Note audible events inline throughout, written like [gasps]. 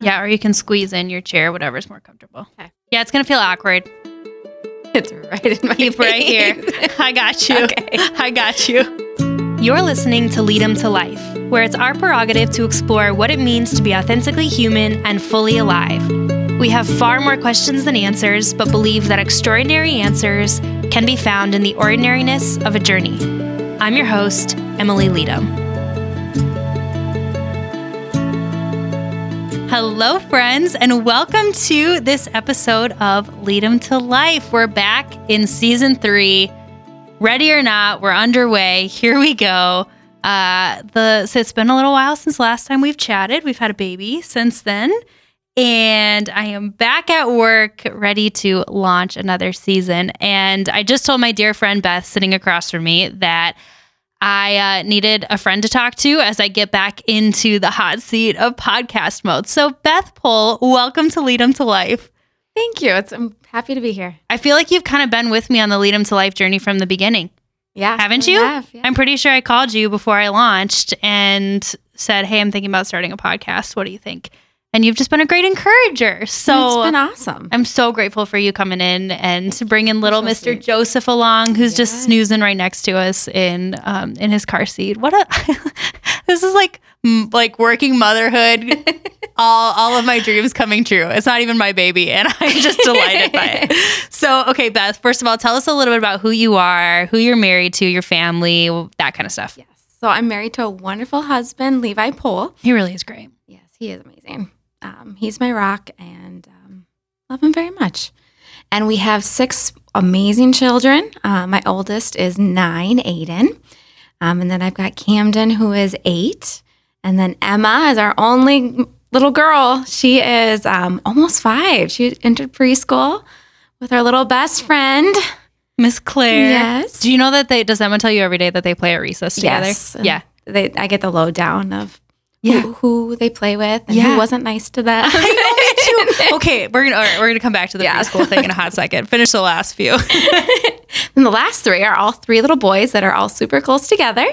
Yeah, or you can squeeze in your chair, whatever's more comfortable. Okay. Yeah, it's gonna feel awkward. It's right in my Keep right here. I got you. Okay. [laughs] I got you. You're listening to Lead 'em to Life, where it's our prerogative to explore what it means to be authentically human and fully alive. We have far more questions than answers, but believe that extraordinary answers can be found in the ordinariness of a journey. I'm your host, Emily Leadham. Hello, friends, and welcome to this episode of Lead 'em to Life. We're back in season three. Ready or not, we're underway. Here we go. Uh, the so it's been a little while since last time we've chatted. We've had a baby since then, and I am back at work, ready to launch another season. And I just told my dear friend Beth, sitting across from me, that I uh, needed a friend to talk to as I get back into the hot seat of podcast mode. So, Beth Pohl, welcome to Lead Lead 'em to Life. Thank you. It's I'm happy to be here. I feel like you've kind of been with me on the Lead Lead 'em to Life journey from the beginning. Yeah. Haven't you? have, yeah. I'm pretty sure I called you before I launched and said, Hey, I'm thinking about starting a podcast. What do you think? And you've just been a great encourager. So, it's been awesome. I'm so grateful for you coming in and bringing little So Mr. sweet. Joseph along, who's just snoozing right next to us in um, in his car seat. What a [laughs] this is like m- like working motherhood. [laughs] all all of my dreams coming true. It's not even my baby, and [laughs] I'm just delighted by it. So, okay, Beth. First of all, tell us a little bit about who you are, who you're married to, your family, that kind of stuff. Yes. So I'm married to a wonderful husband, Levi Pohl. He really is great. Yes, he is amazing. Um, he's my rock and um, love him very much. And we have six amazing children. Uh, my oldest is nine, Aiden. Um, and then I've got Camden, who is eight. And then Emma is our only little girl. She is um, almost five. She entered preschool with our little best friend. Miss Claire. Yes. Do you know that they does Emma tell you every day that they play at recess together? Yes. Yeah. They, I get the lowdown of Yeah. who, who they play with and Yeah. who wasn't nice to them. [laughs] [laughs] okay, we're gonna all right, we're gonna come back to the Yeah. preschool thing in a hot second. Finish the last few. [laughs] And the last three are all three little boys that are all super close together.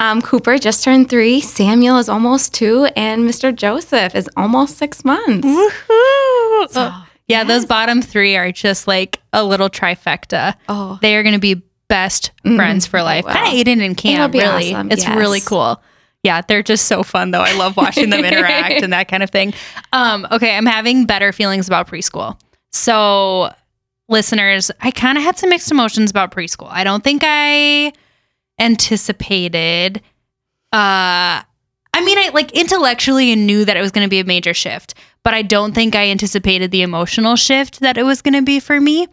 Um, Cooper just turned three, Samuel is almost two, and Mr. Joseph is almost six months. Woohoo! So, yeah, those bottom three are just like a little trifecta. oh, They are gonna be best friends for life. Kind of Aiden and Cam, really. awesome, It's yes. really cool. Yeah, they're just so fun though. I love watching them interact and that kind of thing. Um, okay, I'm having better feelings about preschool. So, listeners, I kind of had some mixed emotions about preschool. I don't think I anticipated uh I mean I like intellectually knew that it was going to be a major shift, but I don't think I anticipated the emotional shift that it was going to be for me.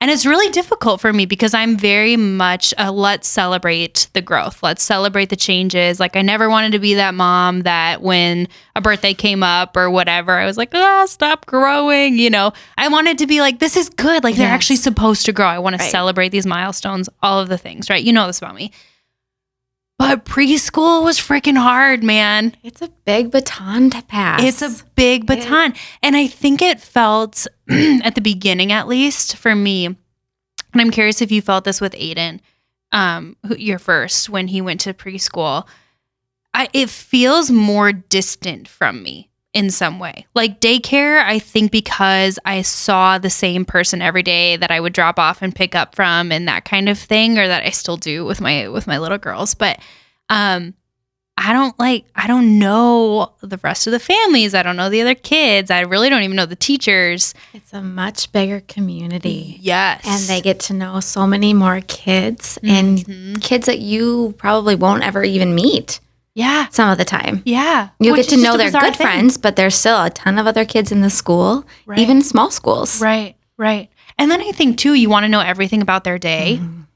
And it's really difficult for me because I'm very much a let's celebrate the growth. Let's celebrate the changes. Like I never wanted to be that mom that when a birthday came up or whatever, I was like, "Oh, stop growing," you know. I wanted to be like, "This is good. Like they're Yes. actually supposed to grow. I want to celebrate these milestones, all of the things, right? You know this about me." But preschool was freaking hard, man. it's a big baton to pass. It's a big baton. And I think it felt [clears throat] at the beginning, at least for me, and I'm curious if you felt this with Aiden, um, who, your first when he went to preschool. I, it feels more distant from me in some way. Like daycare, I think because I saw the same person every day that I would drop off and pick up from and that kind of thing, or that I still do with my with my little girls. But um I don't like I don't know the rest of the families. I don't know the other kids. I really don't even know the teachers. It's a much bigger community. Yes. And they get to know so many more kids and Mhm. kids that you probably won't ever even meet Yeah. some of the time. Yeah. You'll Which get to know their good thing. friends, but there's still a ton of other kids in the school, Right. even small schools. Right. Right. And then I think too, you want to know everything about their day. Mhm.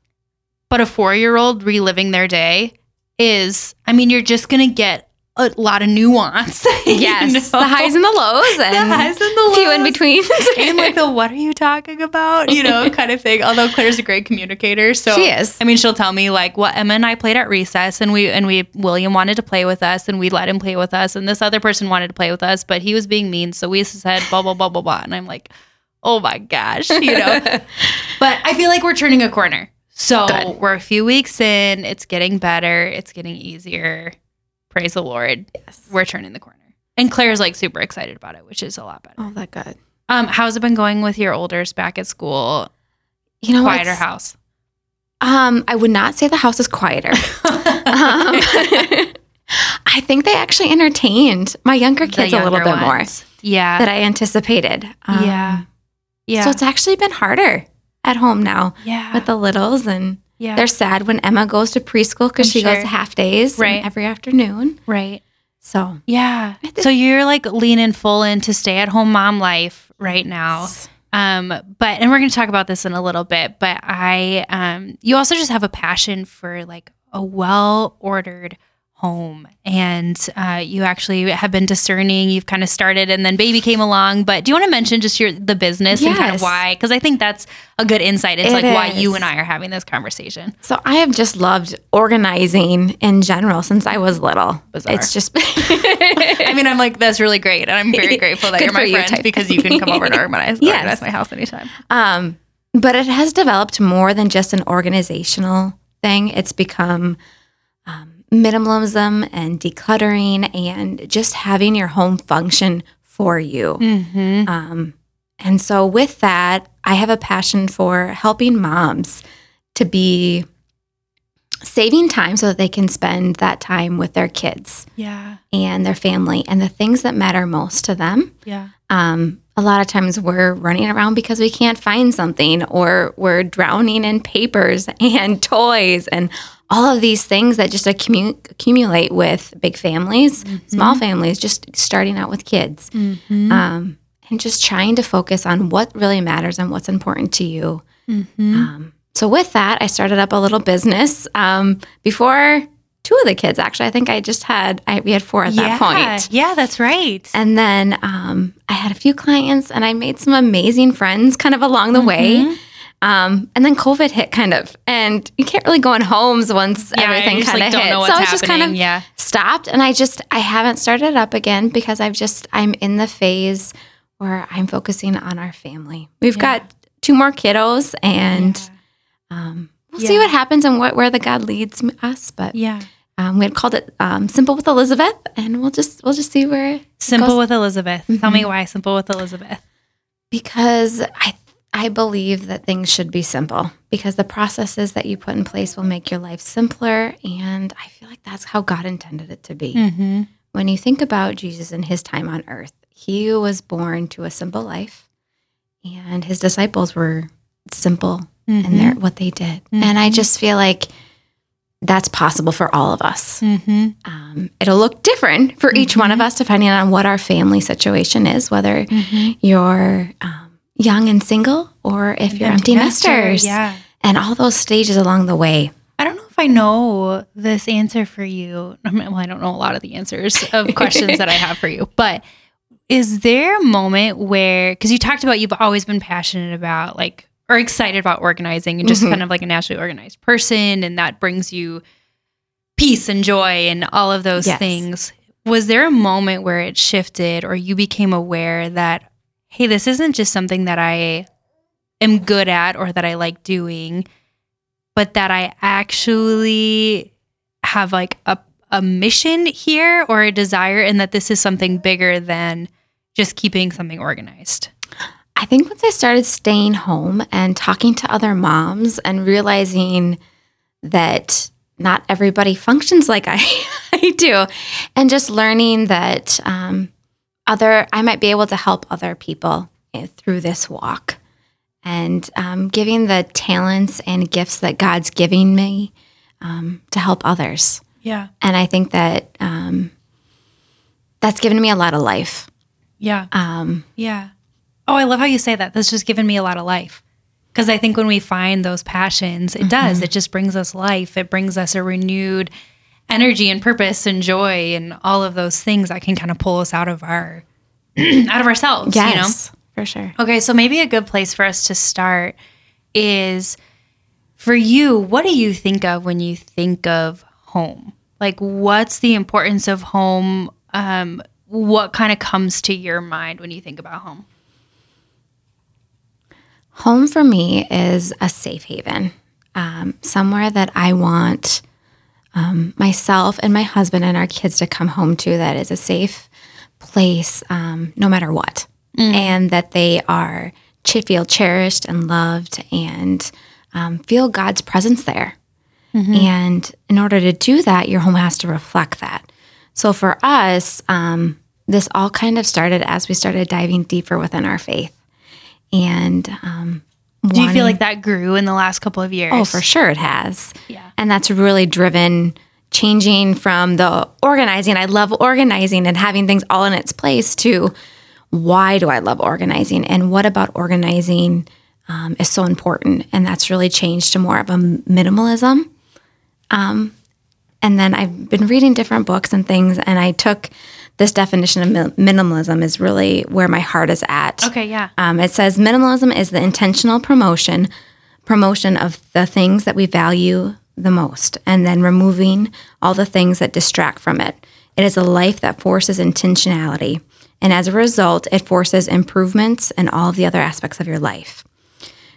But a four year old reliving their day is, I mean, you're just going to get a lot of nuance. [laughs] you Yes, know? the highs and the lows, and the highs and the a few in between, [laughs] and like the what are you talking about? you know [laughs] kind of thing. Although claire's a great communicator so She is. i mean she'll tell me like what emma and i played at recess and we and we william wanted to play with us and we let him play with us and this other person wanted to play with us but he was being mean so we said blah blah blah blah blah. And i'm like oh my gosh you know? But i feel like we're turning a corner. So Good. we're a few weeks in. It's getting better. It's getting easier praise the lord yes. we're turning the corner And Claire's like super excited about it, which is a lot better. Oh, that good. Um, how's it been going with your olders back at school? You know, Quieter house. Um, I would not say the house is quieter. [laughs] Um, [laughs] I think they actually entertained my younger kids a little younger bit more. Yeah. That I anticipated. Um, yeah. Yeah. So it's actually been harder at home now yeah. with the littles, and yeah. they're sad when Emma goes to preschool because she sure. goes half days Right. every afternoon. right. So Yeah. So you're like leaning full into stay at home mom life right now. Um, but and we're gonna talk about this in a little bit, but I um you also just have a passion for like a well ordered home. And uh, you actually have been discerning. You've kind of started and then baby came along. But do you want to mention just your the business and kind of why? Because i think that's a good insight into It like why you and i are having this conversation. So I have just loved organizing in general since I was little. Bizarre. It's just [laughs] i mean i'm like that's really great and i'm very [laughs] grateful that Good you're my for you friend because you can come over and organize, [laughs] Yes. organize my house anytime. Um, but it has developed more than just an organizational thing. It's become minimalism and decluttering and just having your home function for you. mm-hmm. Um, and so, with that, I have a passion for helping moms to be saving time so that they can spend that time with their kids yeah and their family and the things that matter most to them. yeah Um, a lot of times we're running around because we can't find something, or we're drowning in papers [laughs] and toys and all of these things that just accumu- accumulate with big families, small families, just starting out with kids. mm-hmm. Um, and just trying to focus on what really matters and what's important to you. Mm-hmm. Um, so, with that, I started up a little business um, before two of the kids. Actually, I think I just had I, we had four at that point. Yeah, that's right. And then um, I had a few clients and I made some amazing friends kind of along the way. Mm-hmm. Um, and then COVID hit kind of, and you can't really go in homes once yeah, everything kind like, of don't hit. so it's just kind of yeah. stopped. And I just, I haven't started it up again because I've just, I'm in the phase where I'm focusing on our family. We've Yeah. got two more kiddos and um, we'll see what happens and what, where the God leads us. But yeah. um, we had called it um, Simple with Elizabeth and we'll just, we'll just see where Simple with Elizabeth. Tell me why simple with Elizabeth. because I I believe that things should be simple because the processes that you put in place will make your life simpler and I feel like that's how God intended it to be. Mm-hmm. When you think about Jesus and his time on earth, he was born to a simple life and his disciples were simple Mm-hmm. in their what they did. And I just feel like that's possible for all of us. Mm-hmm. Um, it'll look different for each one of us depending on what our family situation is, whether you're um, young and single or if you're empty nesters Yeah. and all those stages along the way. I don't know if I know this answer for you. I well, I don't know a lot of the answers of [laughs] questions that I have for you, but is there a moment where, because you talked about you've always been passionate about like, or excited about organizing and just Mhm. kind of like a naturally organized person, and that brings you peace and joy and all of those Yes. things. Was there a moment where it shifted or you became aware that, hey, this isn't just something that I am good at or that I like doing, but that I actually have like a, a mission here or a desire and that this is something bigger than just keeping something organized? I think once I started staying home and talking to other moms and realizing that not everybody functions like I, [laughs] I do, and just learning that um, other I might be able to help other people eh, through this walk, and um, giving the talents and gifts that God's giving me um, to help others. Yeah. And I think that um, that's given me a lot of life. Yeah. Um, Yeah. Oh, I love how you say that. That's just given me a lot of life. Because I think when we find those passions, it does. It just brings us life. It brings us a renewed energy and purpose and joy and all of those things that can kind of pull us out of our [clears throat] out of ourselves. You know? yes, for sure. Okay, so maybe a good place for us to start is for you, what do you think of when you think of home? Like, what's the importance of home? Um, what kind of comes to your mind when you think about home? Home for me is a safe haven, um, somewhere that I want um, myself and my husband and our kids to come home to that is a safe place um, no matter what, and that they are ch- feel cherished and loved and um, feel God's presence there. And in order to do that, your home has to reflect that. So for us, um, this all kind of started as we started diving deeper within our faith. And um, Do you feel like that grew in the last couple of years? Oh, for sure it has. Yeah. And that's really driven changing from the organizing. I love organizing and having things all in its place to why do I love organizing and what about organizing um, is so important. And that's really changed to more of a minimalism. Um, and then I've been reading different books and things, and I took this definition of minimalism is really where my heart is at. Okay, yeah. Um, it says minimalism is the intentional promotion promotion of the things that we value the most, and then removing all the things that distract from it. It is a life that forces intentionality, and as a result, it forces improvements in all of the other aspects of your life.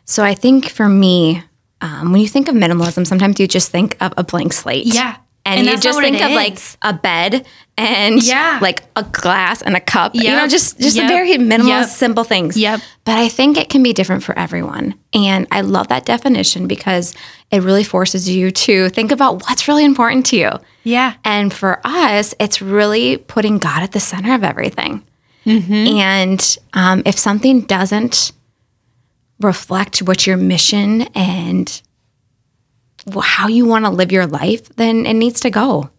So I think for me, um, when you think of minimalism, sometimes you just think of a blank slate. Yeah. And, And you just think of like a bed and Yeah. like a glass and a cup. You know, just just Yep. very minimal, Yep. simple things. Yep. But I think it can be different for everyone. And I love that definition because it really forces you to think about what's really important to you. Yeah. And for us, it's really putting God at the center of everything. Mm-hmm. And um, if something doesn't reflect what your mission and how you want to live your life, then it needs to go.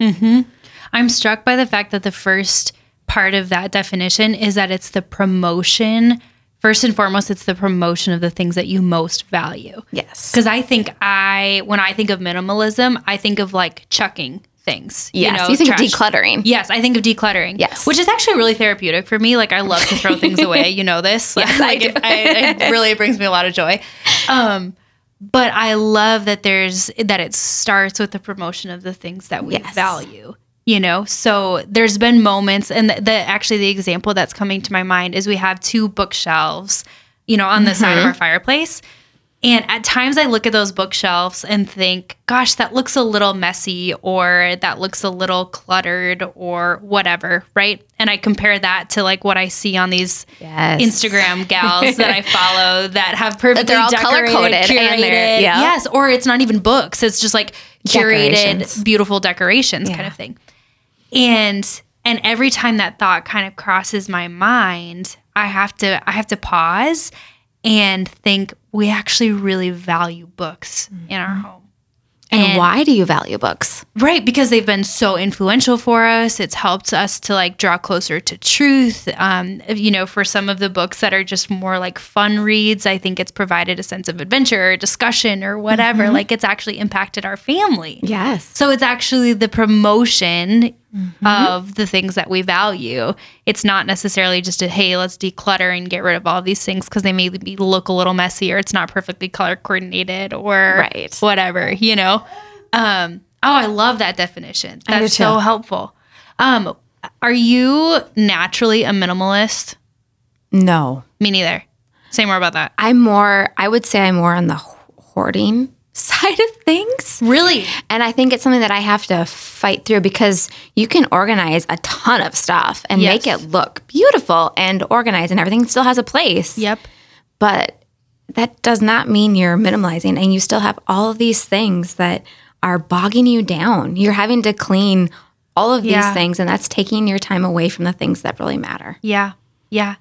I'm struck by the fact that the first part of that definition is that it's the promotion. First and foremost, it's the promotion of the things that you most value. Yes. Because I think I, when I think of minimalism, I think of like chucking things. Yes. You, think trash- of decluttering. Yes, I think of decluttering. Yes. which is actually really therapeutic for me. Like I love to throw things away. [laughs] You know this. Yes, [laughs] like I do. it, I, it really brings me a lot of joy. Um, but I love that there's that it starts with the promotion of the things that we Yes. value. You know, so there's been moments, and the, the actually the example that's coming to my mind is we have two bookshelves, you know, on the side of Mm-hmm. our fireplace. And at times I look at those bookshelves and think, gosh, that looks a little messy or that looks a little cluttered or whatever, right? And I compare that to like what I see on these Yes. Instagram gals that I follow [laughs] that have perfectly they're all decorated, color-coded and curated. yeah. Yes, or it's not even books. It's just like curated, beautiful decorations kind of thing. And and every time that thought kind of crosses my mind, I have to I have to pause and think we actually really value books in our home. And, And- why do you value books? Right, because they've been so influential for us. It's helped us to like draw closer to truth. Um, you know, for some of the books that are just more like fun reads, I think it's provided a sense of adventure or discussion or whatever. Like it's actually impacted our family. Yes. So it's actually the promotion of the things that we value. It's not necessarily just a hey, let's declutter and get rid of all these things because they maybe look a little messy or it's not perfectly color coordinated or Right. whatever, you know. Um, oh, I love that definition. That's so helpful. Um, are you naturally a minimalist? No. Me neither. Say more about that. I'm more, I would say I'm more on the hoarding [laughs] side of things. Really? And I think it's something that I have to fight through because you can organize a ton of stuff and Yes. make it look beautiful and organized and everything still has a place. Yep. But that does not mean you're minimalizing and you still have all of these things that are bogging you down. You're having to clean all of these Yeah. things and that's taking your time away from the things that really matter. Yeah. Yeah.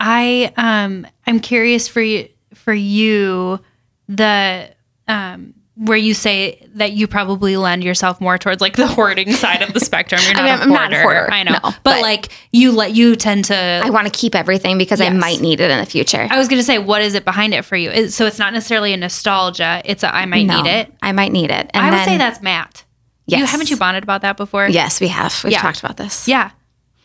I um I'm curious for you for you the um where you say that you probably lend yourself more towards like the hoarding [laughs] side of the spectrum. You're not mean, a I'm not a hoarder. hoarder, I know. no, but, but- like you let you tend to I want to keep everything because I might need it in the future. I was going to say what is it behind it for you? Is- So it's not necessarily a nostalgia, it's a I might No, need it. I might need it. And I would say that's Matt. You haven't you bonded about that before? Yes, we have. We've Yeah. talked about this. Yeah.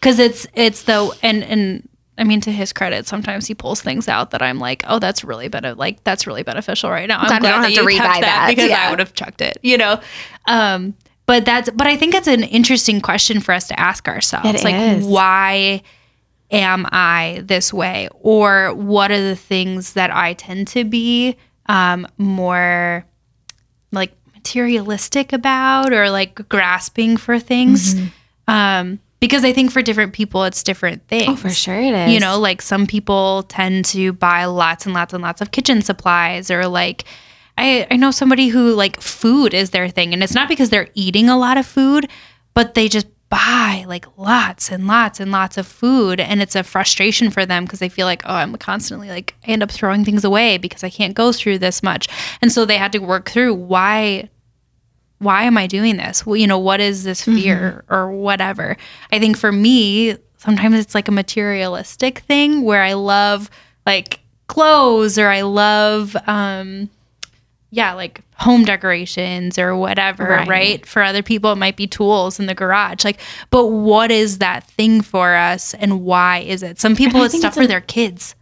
Cuz it's it's the and and I mean to his credit sometimes he pulls things out that I'm like, "Oh, that's really been like that's really beneficial right now." I'm Glad we don't have to rebuy that. because I would have chucked it, you know. Um but that's but I think it's an interesting question for us to ask ourselves. It like is. why am I this way or what are the things that I tend to be um more like materialistic about or like grasping for things. Mm-hmm. Um, Because I think for different people, it's different things. Oh, for sure it is. You know, like some people tend to buy lots and lots and lots of kitchen supplies, or like I, I know somebody who like food is their thing. And it's not because they're eating a lot of food, but they just buy like lots and lots and lots of food. And it's a frustration for them because they feel like, oh, I'm constantly like, I end up throwing things away because I can't go through this much. And so they had to work through why why am I doing this? Well, you know, what is this fear or whatever? I think for me, sometimes it's like a materialistic thing where I love like clothes or I love um yeah, like home decorations or whatever, right. Right. For other people it might be tools in the garage. Like but what is that thing for us and why is it? Some people it's stuff it's for a- their kids.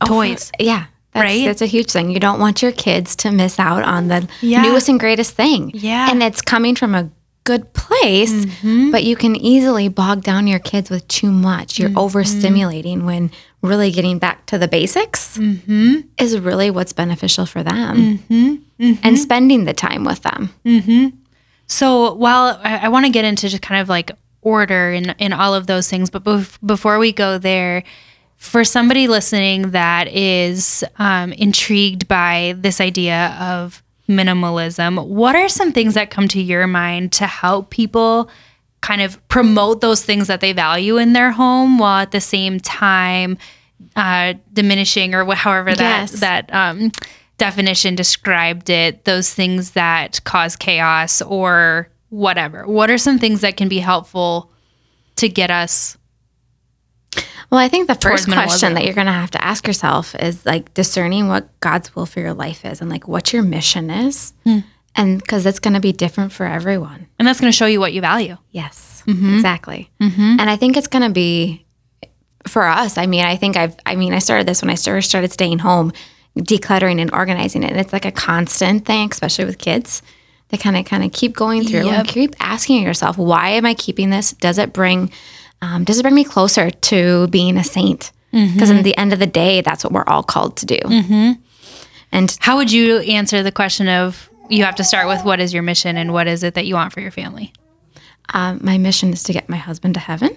Oh, for- toys. yeah. That's, Right? That's a huge thing. You don't want your kids to miss out on the Yeah. newest and greatest thing. Yeah. And it's coming from a good place, Mm-hmm. but you can easily bog down your kids with too much. You're Mm-hmm. overstimulating when really getting back to the basics Mm-hmm. is really what's beneficial for them. And spending the time with them. So while I, I want to get into just kind of like order in, in all of those things, but bef- before we go there, for somebody listening that is um, intrigued by this idea of minimalism, what are some things that come to your mind to help people kind of promote those things that they value in their home while at the same time uh, diminishing or however that Yes. that um, definition described it, those things that cause chaos or whatever. What are some things that can be helpful to get us? Well, I think the first question that you're going to have to ask yourself is like discerning what God's will for your life is and like what your mission is. Hmm. And because it's going to be different for everyone. And that's going to show you what you value. Yes, mm-hmm. exactly. Mm-hmm. And I think it's going to be for us. I mean, I think I've, I mean, I started this when I first started staying home, decluttering and organizing it. And it's like a constant thing, especially with kids. They kind of, kind of keep going through and keep asking yourself, why am I keeping this? Does it bring, um, does it bring me closer to being a saint? Because in the end of the day, that's what we're all called to do. And How would you answer the question of you have to start with what is your mission and what is it that you want for your family? Um, my mission is to get my husband to heaven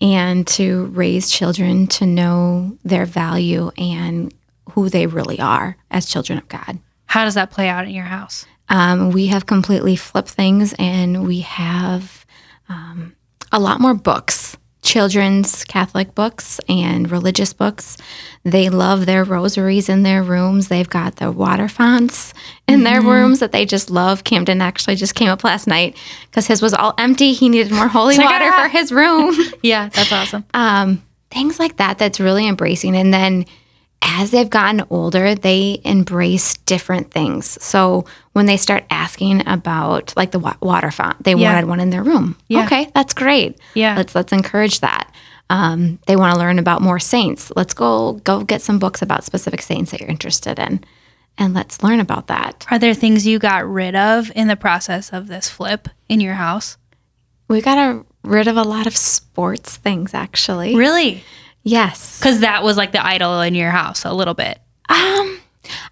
and to raise children to know their value and who they really are as children of God. How does that play out in your house? Um, we have completely flipped things and we have um, a lot more books children's Catholic books and religious books. They love their rosaries in their rooms. They've got the water fonts in their rooms that they just love. Camden actually just came up last night because his was all empty. He needed more [laughs] holy water for his room. [laughs] [laughs] Yeah, that's awesome. um, things like that that's really embracing and then as they've gotten older they embrace different things so when they start asking about like the wa- water font they Yeah. wanted one in their room Yeah. okay that's great Yeah. let's let's encourage that um, they want to learn about more saints let's go go get some books about specific saints that you're interested in and let's learn about that Are there things you got rid of in the process of this flip in your house? we got a, rid of a lot of sports things actually Really? yes Because that was like the idol in your house a little bit. Um,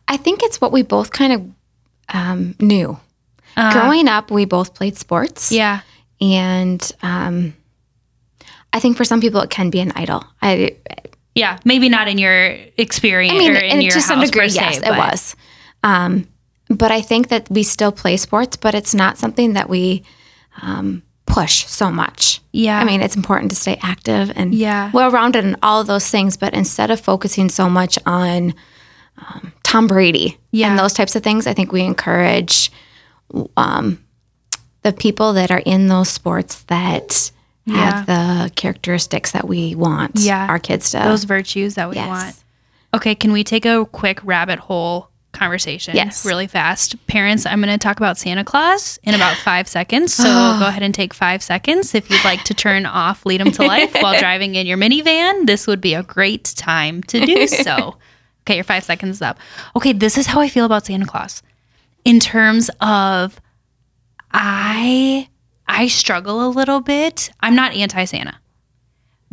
I think it's what we both kind of um, knew. Growing up, we both played sports. Yeah. And um, I think for some people, it can be an idol. I, Yeah. Maybe not in your experience I mean, or in to some degree, se, yes, it was. Um, but I think that we still play sports, but it's not something that we um, push so much. Yeah. I mean, it's important to stay active and Yeah. well rounded and all of those things. But instead of focusing so much on um, Tom Brady Yeah. and those types of things, I think we encourage um, the people that are in those sports that have the characteristics that we want Yeah. our kids to. Have. Those virtues that we Yes. want. Okay, can we take a quick rabbit hole conversation? Yes. Really fast. Parents, I'm going to talk about Santa Claus in about [laughs] five seconds. So go ahead and take five seconds. If you'd like to turn off Lead 'em to Life while [laughs] driving in your minivan, this would be a great time to do so. Okay, your five seconds is up. Okay, this is how I feel about Santa Claus. In terms of I I struggle a little bit. I'm not anti Santa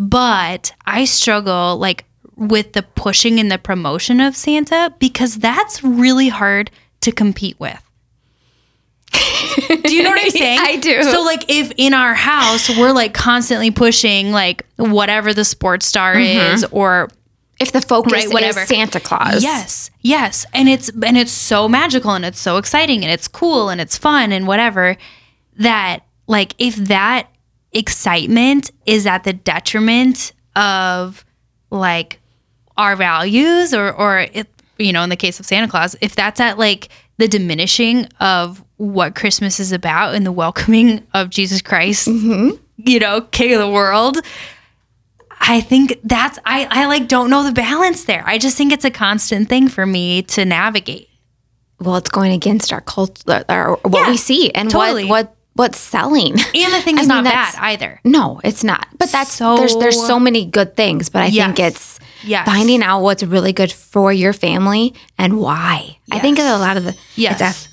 but I struggle like with the pushing and the promotion of Santa because that's really hard to compete with. Do you know what I'm [laughs] saying? I do. So like if in our house we're like constantly pushing like whatever the sports star Mm-hmm. is or if the focus Right, whatever. is Santa Claus. Yes, yes, and it's and it's so magical and it's so exciting and it's cool and it's fun and whatever that like if that excitement is at the detriment of like our values or or it, you know in the case of Santa Claus if that's at like the diminishing of what Christmas is about and the welcoming of Jesus Christ mm-hmm. you know king of the world I think that's I I like don't know the balance there. I just think it's a constant thing for me to navigate. Well, it's going against our culture, uh, our, what Yeah, we see, and totally. what what what's selling. And the thing [laughs] I is mean, not bad either. No, it's not. But that's So- there's there's so many good things, but I think it's Yes. finding out what's really good for your family and why. I think Yes. a lot of the Yes.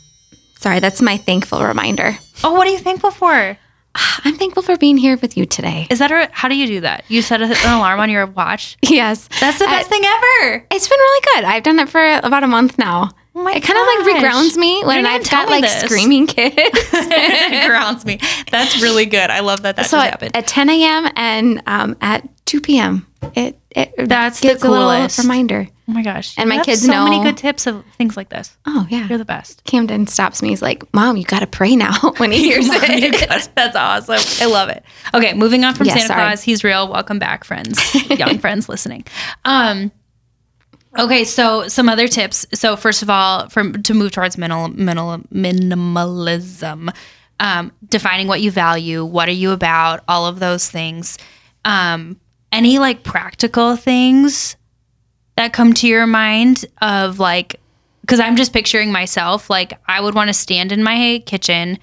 sorry, that's my thankful reminder. Oh, what are you thankful for? [sighs] I'm thankful for being here with you today. Is that a, how do you do that? You set a- an alarm on your watch. [laughs] Yes, That's the best thing ever. It's been really good. I've done it for about a month now. Oh my it kind of like regrounds me when I've got like this. screaming [laughs] kids. it grounds me. That's really good. I love that that so just at, happened. at 10 a.m. and um, at 2 p.m. It it That's the gives a little coolest. reminder. Oh my gosh. and You my kids so many good tips of things like this. Oh yeah. You're the best. Camden stops me. He's like, "Mom, you got to pray now." [laughs] When he [laughs] hears Mom, it. [laughs] That's awesome. I love it. Okay, moving on from Yeah, Santa sorry. Claus. He's real. Welcome back, friends, young friends listening. Um, okay, so some other tips. So first of all, from to move towards minimal, minimal minimalism, um, defining what you value, what are you about, all of those things. Um, any like practical things that come to your mind of like because i'm just picturing myself like i would want to stand in my kitchen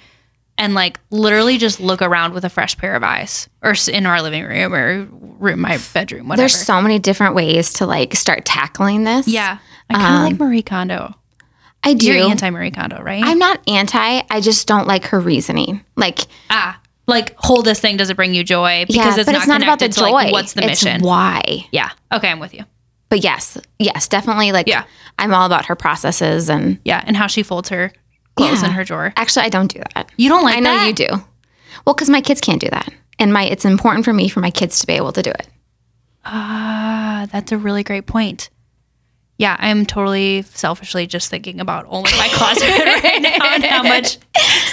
and like literally just look around with a fresh pair of eyes or in our living room or room, my bedroom whatever There's so many different ways to like start tackling this. yeah i kind of like marie kondo I do. you're anti marie kondo right I'm not anti. I just don't like her reasoning. Like, ah like hold this thing does it bring you joy because yeah, it's but not it's not about the joy. like what's the It's mission why? yeah okay i'm with you But yes, yes, definitely. Like, Yeah. I'm all about her processes, and yeah and how she folds her clothes Yeah. in her drawer actually, I don't do that. you don't like I know that? you do. Well, because my kids can't do that, and my it's important for me for my kids to be able to do it. Ah, that's a really great point. Yeah, I'm totally selfishly just thinking about only my closet [laughs] right now and how [laughs] much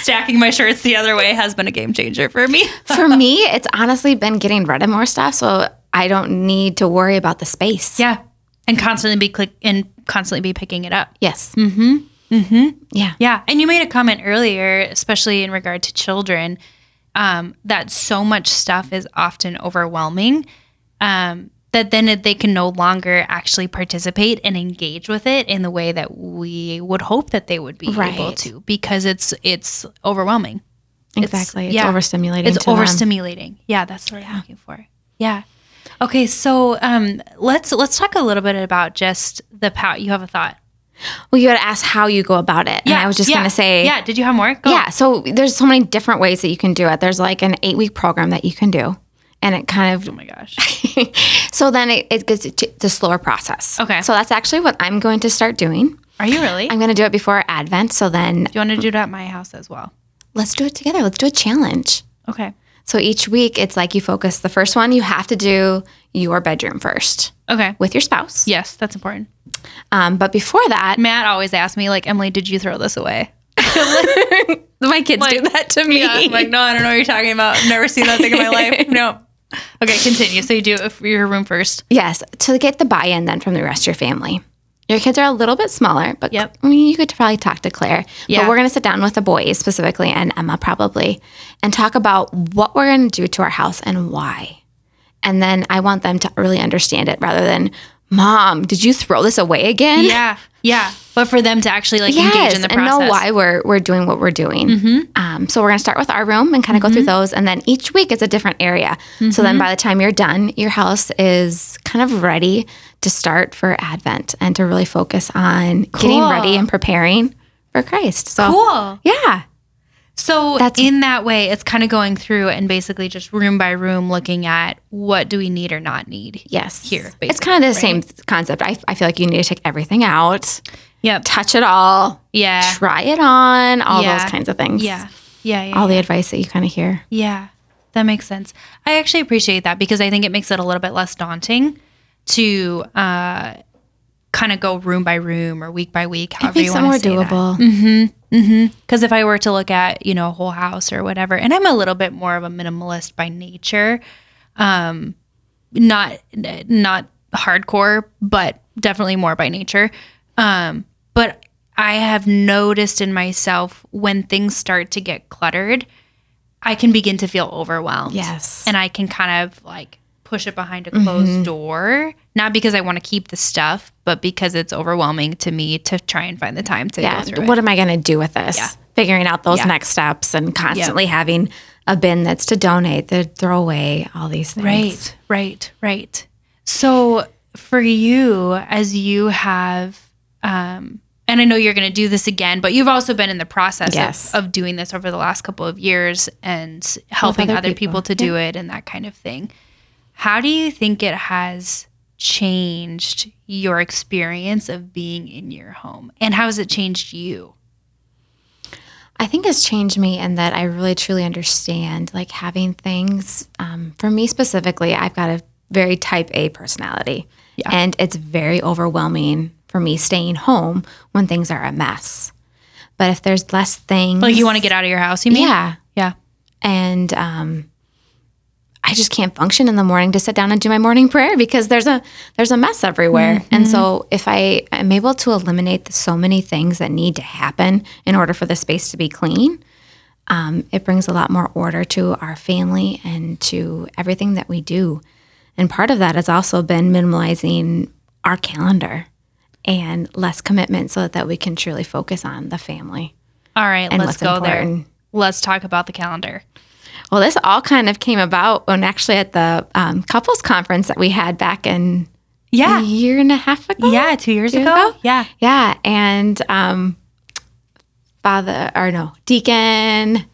stacking my shirts the other way has been a game changer for me. [laughs] For me, it's honestly been getting rid of more stuff, so I don't need to worry about the space. Yeah, and constantly be click and constantly be picking it up. Yes. Mm-hmm. Mm-hmm. Yeah. Yeah, and you made a comment earlier, especially in regard to children, um, that so much stuff is often overwhelming. Um, that then they can no longer actually participate and engage with it in the way that we would hope that they would be able to, because it's it's overwhelming. Exactly. It's, yeah. overstimulating. It's to them. overstimulating. Yeah, that's what I'm looking for. Yeah. Okay, so um, let's let's talk a little bit about just the power. You have a thought? Well, you had to ask how you go about it. And I was just yeah, going to say, yeah. Did you have more? Go. Yeah, so there's so many different ways that you can do it. There's like an eight week program that you can do. And it kind of. Oh my gosh. [laughs] so then it, it gets to the slower process. Okay. So that's actually what I'm going to start doing. Are you really? I'm going to do it before Advent. So then Do you want to do it at my house as well? let's do it together. Let's do a challenge. Okay. So each week, it's like you focus. The first one, you have to do your bedroom first Okay. with your spouse. Yes, that's important. Um, but before that, Matt always asks me, like, Emily, did you throw this away? [laughs] my kids do that to me. Yeah. I'm like, no, I don't know what you're talking about. I've never seen that thing in my life. [laughs] No. Okay, continue. So you do it for your room first. Yes, to get the buy-in then from the rest of your family. Your kids are a little bit smaller, but Yep. I mean, you could probably talk to Claire. Yeah. But we're going to sit down with the boys specifically and Emma probably and talk about what we're going to do to our house and why. And then I want them to really understand it rather than, Mom, did you throw this away again? Yeah. Yeah. But for them to actually like engage in the process and know why we're we're doing what we're doing. Mm-hmm. Um, so we're gonna start with our room and kind of go through mm-hmm. those, and then each week it's a different area. So then mm-hmm. by the time you're done, your house is kind of ready to start for Advent and to really focus on getting ready and preparing for Christ. So Cool. yeah, So That's- in that way, it's kind of going through and basically just room by room looking at what do we need or not need. yes, Here, it's kind of the basically, same concept. I, I feel like you need to take everything out, Yep. touch it all, Yeah. try it on, all Yeah. those kinds of things. Yeah. Yeah. Yeah. all the advice that you kind of hear. Yeah, that makes sense. I actually appreciate that because I think it makes it a little bit less daunting to uh, kind of go room by room or week by week, It however makes you it want more to say that. doable. Because if I were to look at you know a whole house or whatever, and I'm a little bit more of a minimalist by nature, um, not not hardcore, but definitely more by nature. Um, but I have noticed in myself when things start to get cluttered, I can begin to feel overwhelmed. Yes. and I can kind of like push it behind a closed Mm-hmm. door, not because I want to keep the stuff, but because it's overwhelming to me to try and find the time to yeah. go through it. What am I going to do with this? Yeah. Figuring out those Yeah. next steps and constantly having a bin that's to donate, to throw away, all these things. Right, right, right. So for you, as you have, um, and I know you're going to do this again, but you've also been in the process Yes. of, of doing this over the last couple of years and helping other other, people, people. to do it and that kind of thing. How do you think it has changed your experience of being in your home? And how has it changed you? I think it's changed me in that I really truly understand like having things. Um, for me specifically, I've got a very type A personality. Yeah. And it's very overwhelming for me staying home when things are a mess. But if there's less things. Like you want to get out of your house, you mean? Yeah. Yeah. And um, I just can't function in the morning to sit down and do my morning prayer because there's a there's a mess everywhere. And so if I am able to eliminate the, so many things that need to happen in order for the space to be clean, um, it brings a lot more order to our family and to everything that we do. And part of that has also been minimalizing our calendar and less commitment so that we can truly focus on the family. All right, let's go there. Let's talk about the calendar. Well, this all kind of came about when actually at the um, couples conference that we had back in Yeah. a year and a half ago. Yeah, two years Years ago. ago? Yeah. Yeah. And um, Father, or no, Deacon.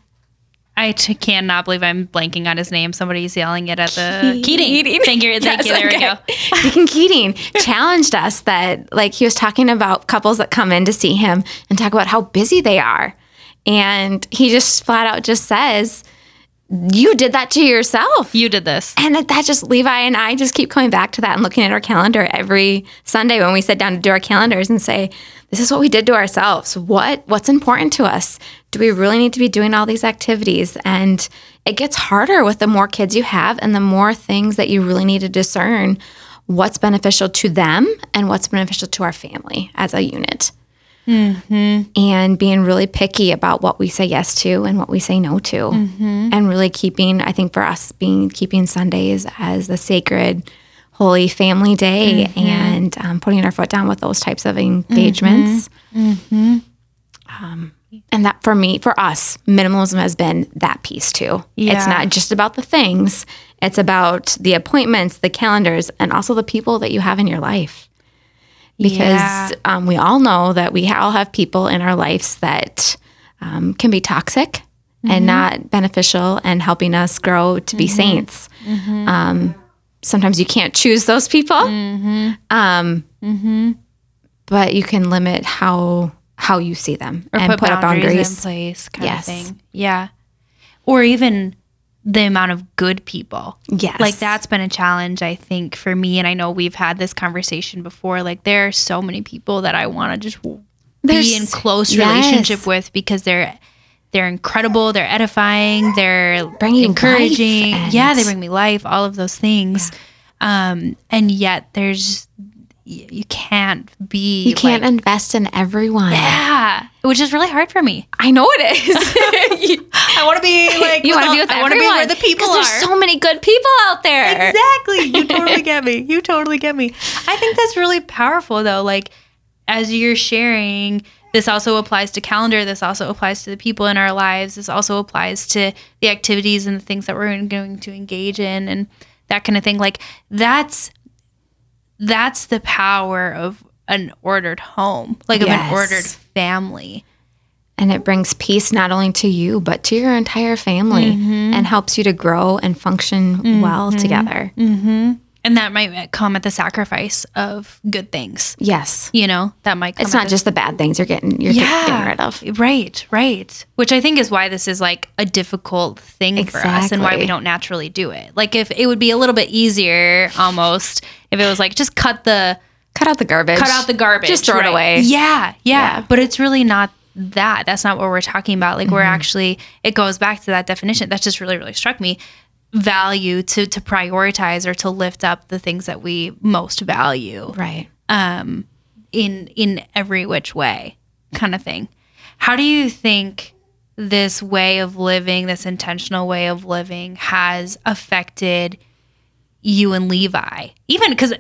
I t- cannot believe I'm blanking on his name. Somebody's yelling it at the Keating. Keating. Thank you. Thank you. Yes, There we okay. go. [laughs] Deacon Keating challenged us that, like, he was talking about couples that come in to see him and talk about how busy they are. And he just flat out just says, You did that to yourself. You did this. And that, that just Levi and I just keep coming back to that and looking at our calendar every Sunday when we sit down to do our calendars and say, this is what we did to ourselves. What what's important to us? Do we really need to be doing all these activities? And it gets harder with the more kids you have and the more things that you really need to discern what's beneficial to them and what's beneficial to our family as a unit. Mm-hmm. And being really picky about what we say yes to and what we say no to. Mm-hmm. And really keeping, I think for us, being keeping Sundays as a sacred, holy family day and um, putting our foot down with those types of engagements. Um, and that for me, for us, minimalism has been that piece too. Yeah. It's not just about the things, it's about the appointments, the calendars, and also the people that you have in your life because Yeah. um, we all know that we all have people in our lives that um, can be toxic and not beneficial and helping us grow to be saints. Um, sometimes you can't choose those people, um, but you can limit how how you see them Or and put, put, boundaries, boundaries. in place kind Yes. of thing. Yeah. Or even the amount of good people. Yes, Like that's been a challenge, I think, for me. And I know we've had this conversation before. Like there are so many people that I want to just w- be in close yes. relationship with because they're they're incredible, they're edifying, they're Bring you encouraging. yeah, they bring me life, all of those things. Um, and yet there's you can't be You can't like, invest in everyone. yeah, which is really hard for me. I know it is. [laughs] [laughs] You- I want to be like you want to be with I everyone. be where the people 'Cause are. There's so many good people out there. Exactly. [laughs] You totally get me. You totally get me. I think that's really powerful though. Like as you're sharing, this also applies to calendar. This also applies to the people in our lives. This also applies to the activities and the things that we're going to engage in and that kind of thing. Like that's that's the power of an ordered home, like of an ordered family. And it brings peace not only to you, but to your entire family Mm-hmm. and helps you to grow and function well together. And And that might come at the sacrifice of good things. Yes. You know, that might come It's not just the bad things you're getting you're yeah, getting rid of. Right, right. Which I think is why this is like a difficult thing for us and why we don't naturally do it. Like if it would be a little bit easier almost if it was like just cut the Cut out the garbage. cut out the garbage. Just throw right. it away. Yeah, yeah, Yeah. But it's really not that. That's not what we're talking about. Like we're Mm-hmm. actually it goes back to that definition. That just really, really struck me. Value to to prioritize or to lift up the things that we most value Right. um, in in every which way, kind of thing. How do you think this way of living, this intentional way of living, has affected you and Levi? Even because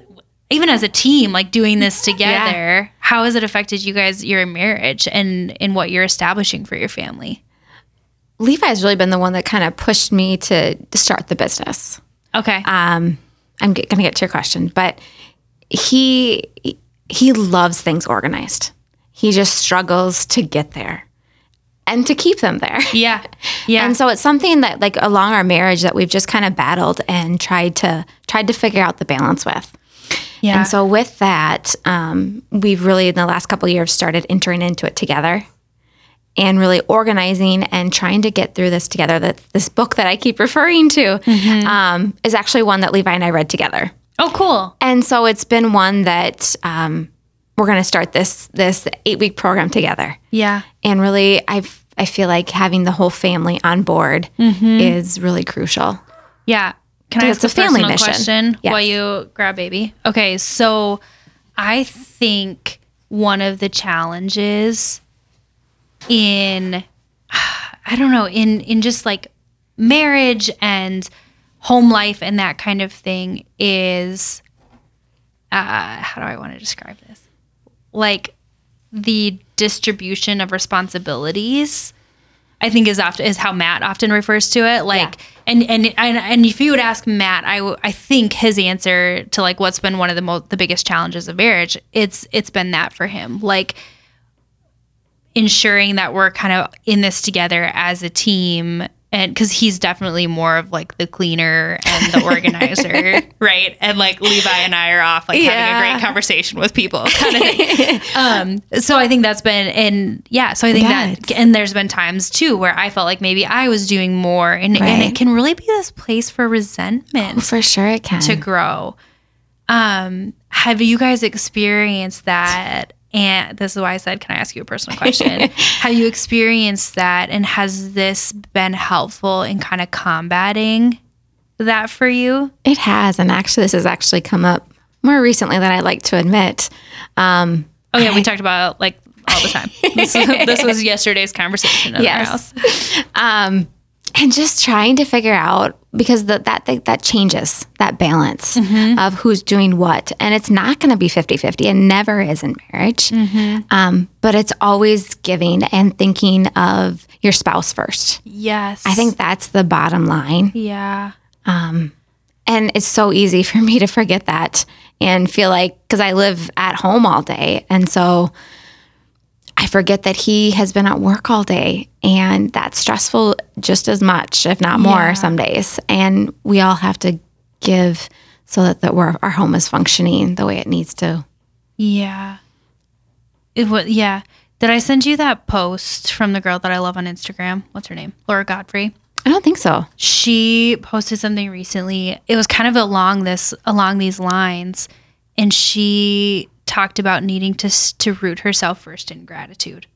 even as a team, like doing this together, how has it affected you guys, your marriage, and in what you're establishing for your family? Levi's really been the one that kind of pushed me to, start the business. Okay. Um, I'm going to get to your question, but he he loves things organized. He just struggles to get there and to keep them there. yeah. [laughs] Yeah. And so it's something that like along our marriage that we've just kind of battled and tried to tried to figure out the balance with. yeah. And so with that, um, we've really in the last couple of years started entering into it together and really organizing and trying to get through this together. That this book that I keep [laughs] referring to um, is actually one that Levi and I read together. oh, cool. And so it's been one that um, we're going to start this this eight week program together. Yeah. And really, I I feel like having the whole family on board is really crucial. Yeah. Can I ask a a family mission. question Yes. while you grab baby? Okay, so I think one of the challenges in [sighs] I don't know, in in just like marriage and home life and that kind of thing is uh how do I want to describe this? Like the distribution of responsibilities I think is often is how Matt often refers to it. Like, and, and and and if you would ask Matt, I w- I think his answer to like what's been one of the most the biggest challenges of marriage, it's it's been that for him. Like ensuring that we're kind of in this together as a team. And because he's definitely more of like the cleaner and the organizer, [laughs] right? And like Levi and I are off like having a great conversation with people, kind of thing. [laughs] um, so I think that's been, and yeah, so I think Yeah, that and there's been times too where I felt like maybe I was doing more, and, and it can really be this place for resentment For sure, it can. to grow. Um, have you guys experienced that? And this is why I said, "Can I ask you a personal [laughs] question?" have you experienced that, and has this been helpful in kind of combating that for you? It has, and actually, this has actually come up more recently than I like to admit. Um, Oh yeah, we talked about like all the time. [laughs] This, this was yesterday's conversation in Yes. our house. [laughs] um, and just trying to figure out because the, that that, that changes that balance mm-hmm. of who's doing what, and it's not going to be 50-50. It never is in marriage, mm-hmm. um, but it's always giving and thinking of your spouse first. Yes, I think that's the bottom line. Yeah. Um, and it's so easy for me to forget that and feel like, because I live at home all day. And so I forget that he has been at work all day. And that's stressful just as much, if not more, Yeah. some days. And we all have to give so that, that we're, our home is functioning the way it needs to. Yeah. It was yeah. Did I send you that post from the girl that I love on Instagram? What's her name? Laura Godfrey. I don't think so. She posted something recently. It was kind of along this along these lines and she talked about needing to to root herself first in gratitude.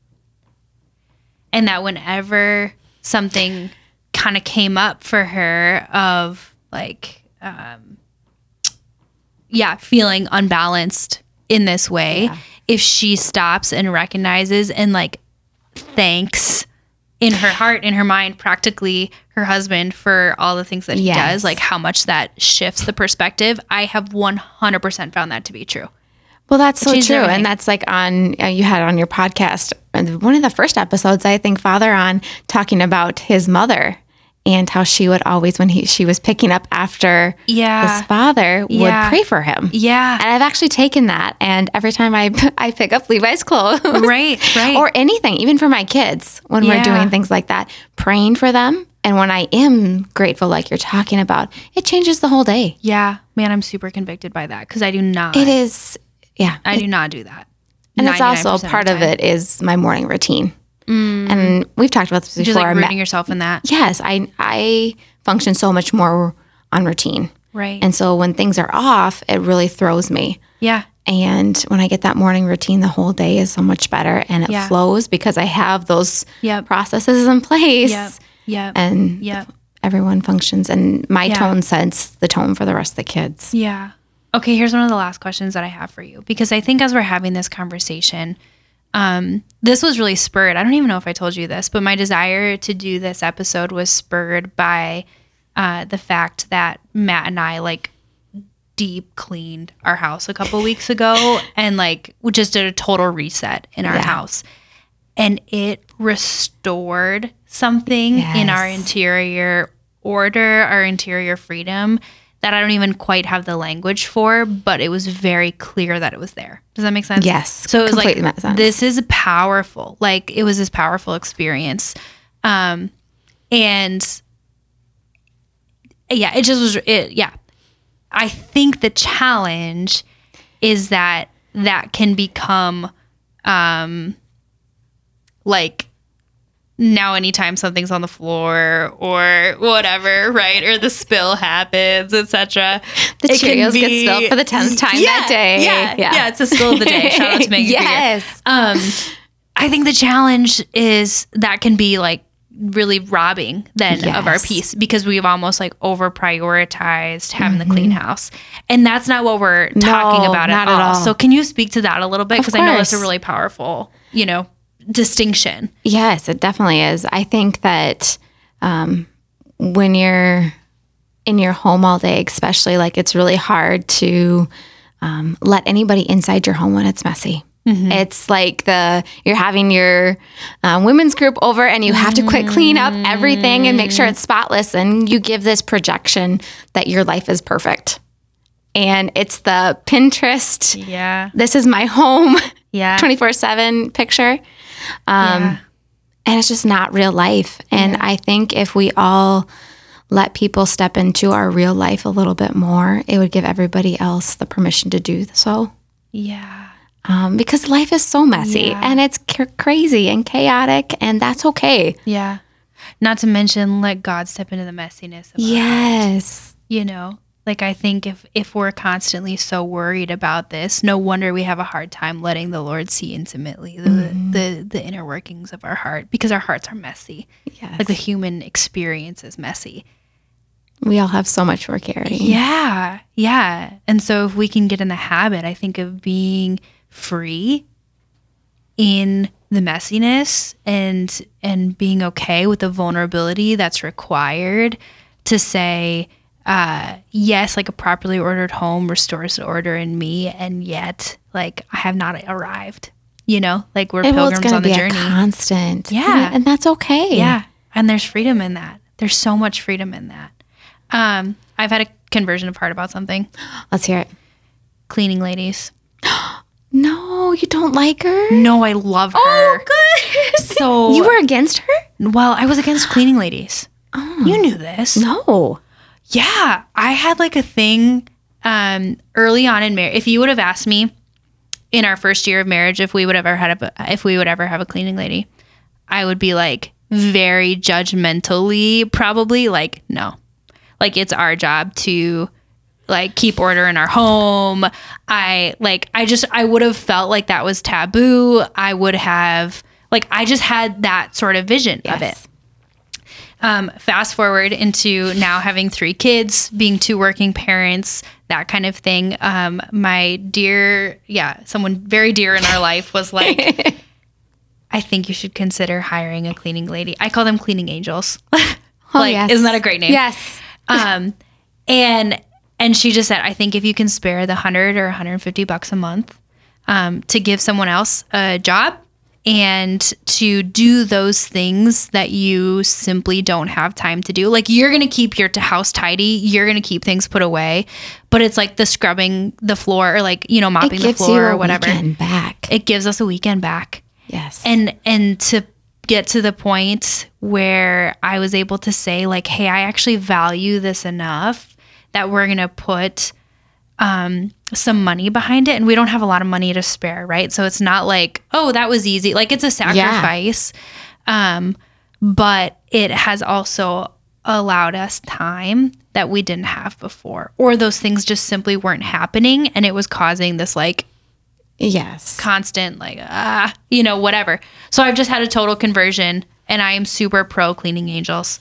And that whenever something kind of came up for her of like um yeah, feeling unbalanced in this way, if she stops and recognizes and like thanks in her heart, in her mind, practically her husband for all the things that he Yes. does, like how much that shifts the perspective. I have 100% found that to be true. Well, that's so changed true. everything. And that's like on, uh, you had on your podcast, one of the first episodes, I think, Father on talking about his mother and how she would always, when he she was picking up after Yeah. his father, Yeah. would pray for him. Yeah. And I've actually taken that. And every time I, [laughs] I pick up Levi's clothes, Right, [laughs] right. or anything, even for my kids, when Yeah. we're doing things like that, praying for them And when I am grateful, like you're talking about, it changes the whole day. Yeah, man, I'm super convicted by that because I do not. It is, yeah. I do not do that. and it's 99% also part the of it is my morning routine. Mm. And we've talked about this Just before. like Ma- rooting yourself in that. yes, I I function so much more on routine. Right. And so when things are off, it really throws me. yeah. And when I get that morning routine, the whole day is so much better and it Yeah. flows because I have those Yep. processes in place. Yep. Yep. And Yep. everyone functions and my Yeah. tone sets the tone for the rest of the kids. Yeah. Okay, here's one of the last questions that I have for you because I think as we're having this conversation, um, this was really spurred. I don't even know if I told you this, but my desire to do this episode was spurred by uh, the fact that Matt and I like deep cleaned our house a couple weeks ago [laughs] and like we just did a total reset in our Yeah. house. And it restored something in our interior order, our interior freedom that I don't even quite have the language for, but it was very clear that it was there. Does that make sense? Yes, So it was completely like this is powerful. Like it was this powerful experience. Um and yeah, it just was it yeah. I think the challenge is that that can become um like now anytime something's on the floor or whatever, right? Or the spill happens, etc. The Cheerios get spilled for the 10th [laughs] time that day. Yeah, yeah, Yeah. it's a spill of the day. Shout out to Megan. Yes. Um, I think the challenge is that can be like really robbing then of our peace because we've almost like over prioritized having the clean house. And that's not what we're talking No, about not at at all. all. So can you speak to that a little bit? Because I know it's a really powerful, you know, distinction. Yes, it definitely is. I think that um, when you're in your home all day, especially, like it's really hard to um, let anybody inside your home when it's messy. It's like the you're having your um, women's group over, and you have to quick clean up everything and make sure it's spotless. And you give this projection that your life is perfect, and it's the Pinterest. Yeah. This is my home. Yeah. [laughs] 24 7 picture. Um, Yeah. And it's just not real life. And I think if we all let people step into our real life a little bit more, it would give everybody else the permission to do so. Yeah. Um, because life is so messy Yeah. and it's c- crazy and chaotic, and that's okay. Yeah. Not to mention let God step into the messiness Yes. you know like i think if if we're constantly so worried about this no wonder we have a hard time letting the lord see intimately the mm-hmm. the, the inner workings of our heart because our hearts are messy Yes. like the human experience is messy we all have so much we're carrying. yeah yeah and so if we can get in the habit i think of being free in the messiness and and being okay with the vulnerability that's required to say uh yes like a properly ordered home restores the order in me and yet like i have not arrived you know like we're And well, pilgrims to on the be journey a constant. Yeah. And that's okay. yeah and there's freedom in that there's so much freedom in that um i've had a conversion of heart about something [gasps] Let's hear it. cleaning ladies [gasps] No, you don't like her? no i love her Oh, good. so [laughs] you were against her? Well, I was against cleaning ladies. Oh. You knew this. No. Yeah, I had like a thing um, early on in marriage. If you would have asked me in our first year of marriage if we would ever had a, if we would ever have a cleaning lady, I would be like very judgmentally, probably like no, like it's our job to like keep order in our home. I like I just I would have felt like that was taboo. I would have like I just had that sort of vision of it. Um, fast forward into now having three kids, being two working parents, that kind of thing. Um, my dear, yeah, someone very dear in our life was like, [laughs] I think you should consider hiring a cleaning lady. I call them cleaning angels. [laughs] like, Oh, yes. isn't that a great name? Yes. [laughs] um, and and she just said, I think if you can spare the hundred or 150 bucks a month um, to give someone else a job and to do those things that you simply don't have time to do, like you're gonna keep your house tidy, you're gonna keep things put away, but it's like the scrubbing the floor or like you know mopping the floor a or whatever. weekend back. It gives us a weekend back yes. and and to get to the point where I was able to say, like, hey, I actually value this enough that we're going to put um, some money behind it. And we don't have a lot of money to spare, right? So it's not like, oh, that was easy. Like, it's a sacrifice. Um, but it has also allowed us time that we didn't have before, or those things just simply weren't happening. And it was causing this, like, Yes. constant like ah you know whatever so i've just had a total conversion and i am super pro cleaning angels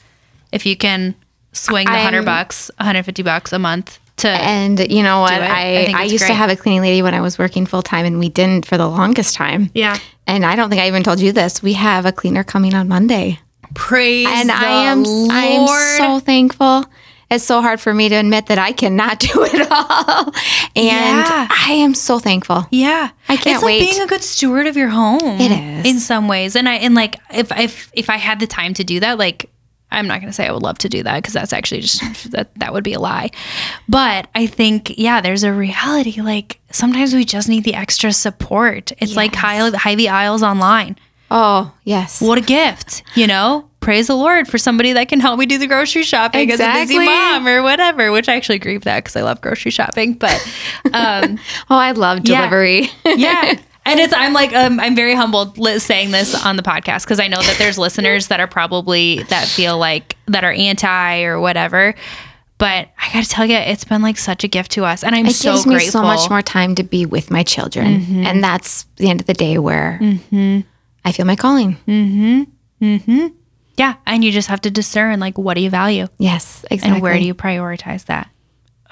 if you can swing the 100 I'm- bucks 150 bucks a month to And you know what? I I, I, used to have a cleaning lady when I was working full time, and we didn't for the longest time. yeah And I don't think I even told you this. We have a cleaner coming on Monday. praise and the I am I am so thankful. It's so hard for me to admit that I cannot [laughs] do it all, and Yeah. I am so thankful. Yeah, I can't it's wait. like being a good steward of your home. It is. in some ways, and I and like if if if I had the time to do that, like I'm not gonna say I would love to do that because that's actually just [laughs] that that would be a lie. But I think yeah, there's a reality. Like sometimes we just need the extra support. It's like Hy- Hy-Vee aisles online. Oh yes, What a gift, you know. Praise the Lord for somebody that can help me do the grocery shopping as a busy mom or whatever. Which I actually agree with that because I love grocery shopping. But [laughs] um, oh I love Yeah. delivery. yeah. [laughs] And it's I'm like um, I'm very humbled li- saying this on the podcast because I know that there's listeners that are probably that feel like that are anti or whatever. But I got to tell you, it's been like such a gift to us, and I'm it so gives me grateful. so much more time to be with my children, Mm-hmm. and that's the end of the day where I feel my calling. Yeah, and you just have to discern like what do you value Yes, exactly. and where do you prioritize that.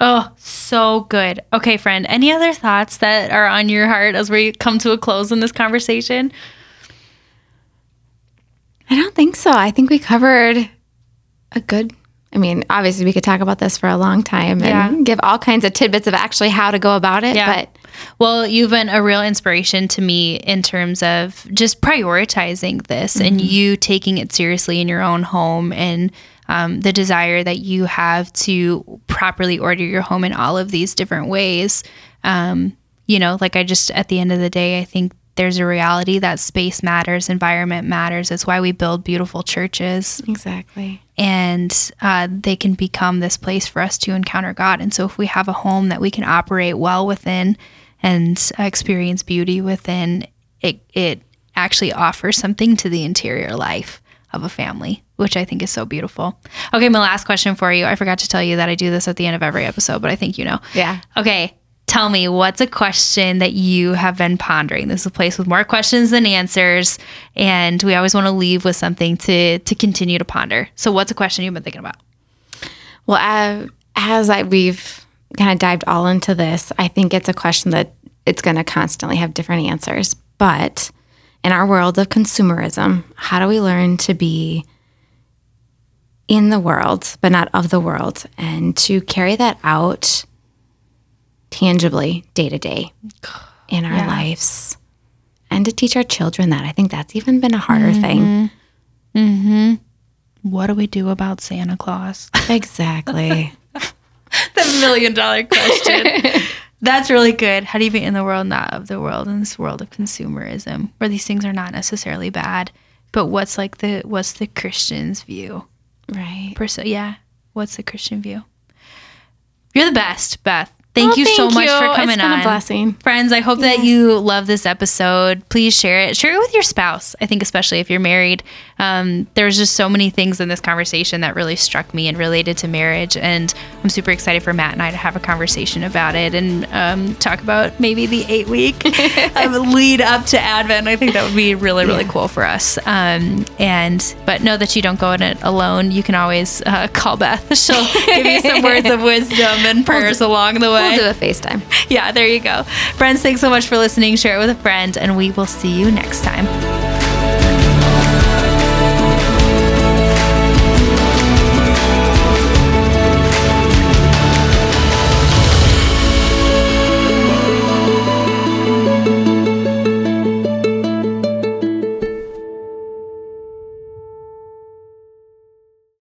Oh, so good. Okay, friend. Any other thoughts that are on your heart as we come to a close in this conversation? I don't think so. I think we covered a good. I mean, obviously, we could talk about this for a long time and Yeah. give all kinds of tidbits of actually how to go about it. Yeah. But Well, you've been a real inspiration to me in terms of just prioritizing this mm-hmm. and you taking it seriously in your own home and um, the desire that you have to properly order your home in all of these different ways. Um, you know, like I just, at the end of the day, I think there's a reality that space matters, environment matters. It's why we build beautiful churches exactly. and uh, they can become this place for us to encounter God. And so, if we have a home that we can operate well within and experience beauty within, it it actually offers something to the interior life of a family, which I think is so beautiful. Okay, my last question for you. I forgot to tell you that I do this at the end of every episode, but I think you know. Yeah. Okay. Tell me, what's a question that you have been pondering? This is a place with more questions than answers, and we always want to leave with something to to continue to ponder. So, what's a question you've been thinking about? Well, uh, as I, we've kind of dived all into this, I think it's a question that it's going to constantly have different answers. But in our world of consumerism, how do we learn to be in the world, but not of the world, and to carry that out tangibly day to day in our lives? And to teach our children that. I think that's even been a harder mm-hmm. thing. Mm-hmm. What do we do about Santa Claus? [laughs] Exactly. [laughs] the million dollar question. [laughs] That's really good. How do you be in the world, not of the world, in this world of consumerism, where these things are not necessarily bad, but what's like the what's the Christian's view? Right. Person, yeah. What's the Christian view? You're the best, Beth. Thank Oh, you so much you. for It's coming been a on. blessing. Friends, I hope that you love this episode. Please share it. Share it with your spouse. I think, especially if you're married. Um, there's just so many things in this conversation that really struck me and related to marriage. And I'm super excited for Matt and I to have a conversation about it and um, talk about maybe the eight week [laughs] lead up to Advent. I think that would be really, really cool for us. Um, and, but know that you don't go in it alone. You can always uh, call Beth. [laughs] She'll give you some words of wisdom and [laughs] prayers along the way. We'll do a FaceTime. Yeah, there you go. Friends, thanks so much for listening. Share it with a friend, and we will see you next time.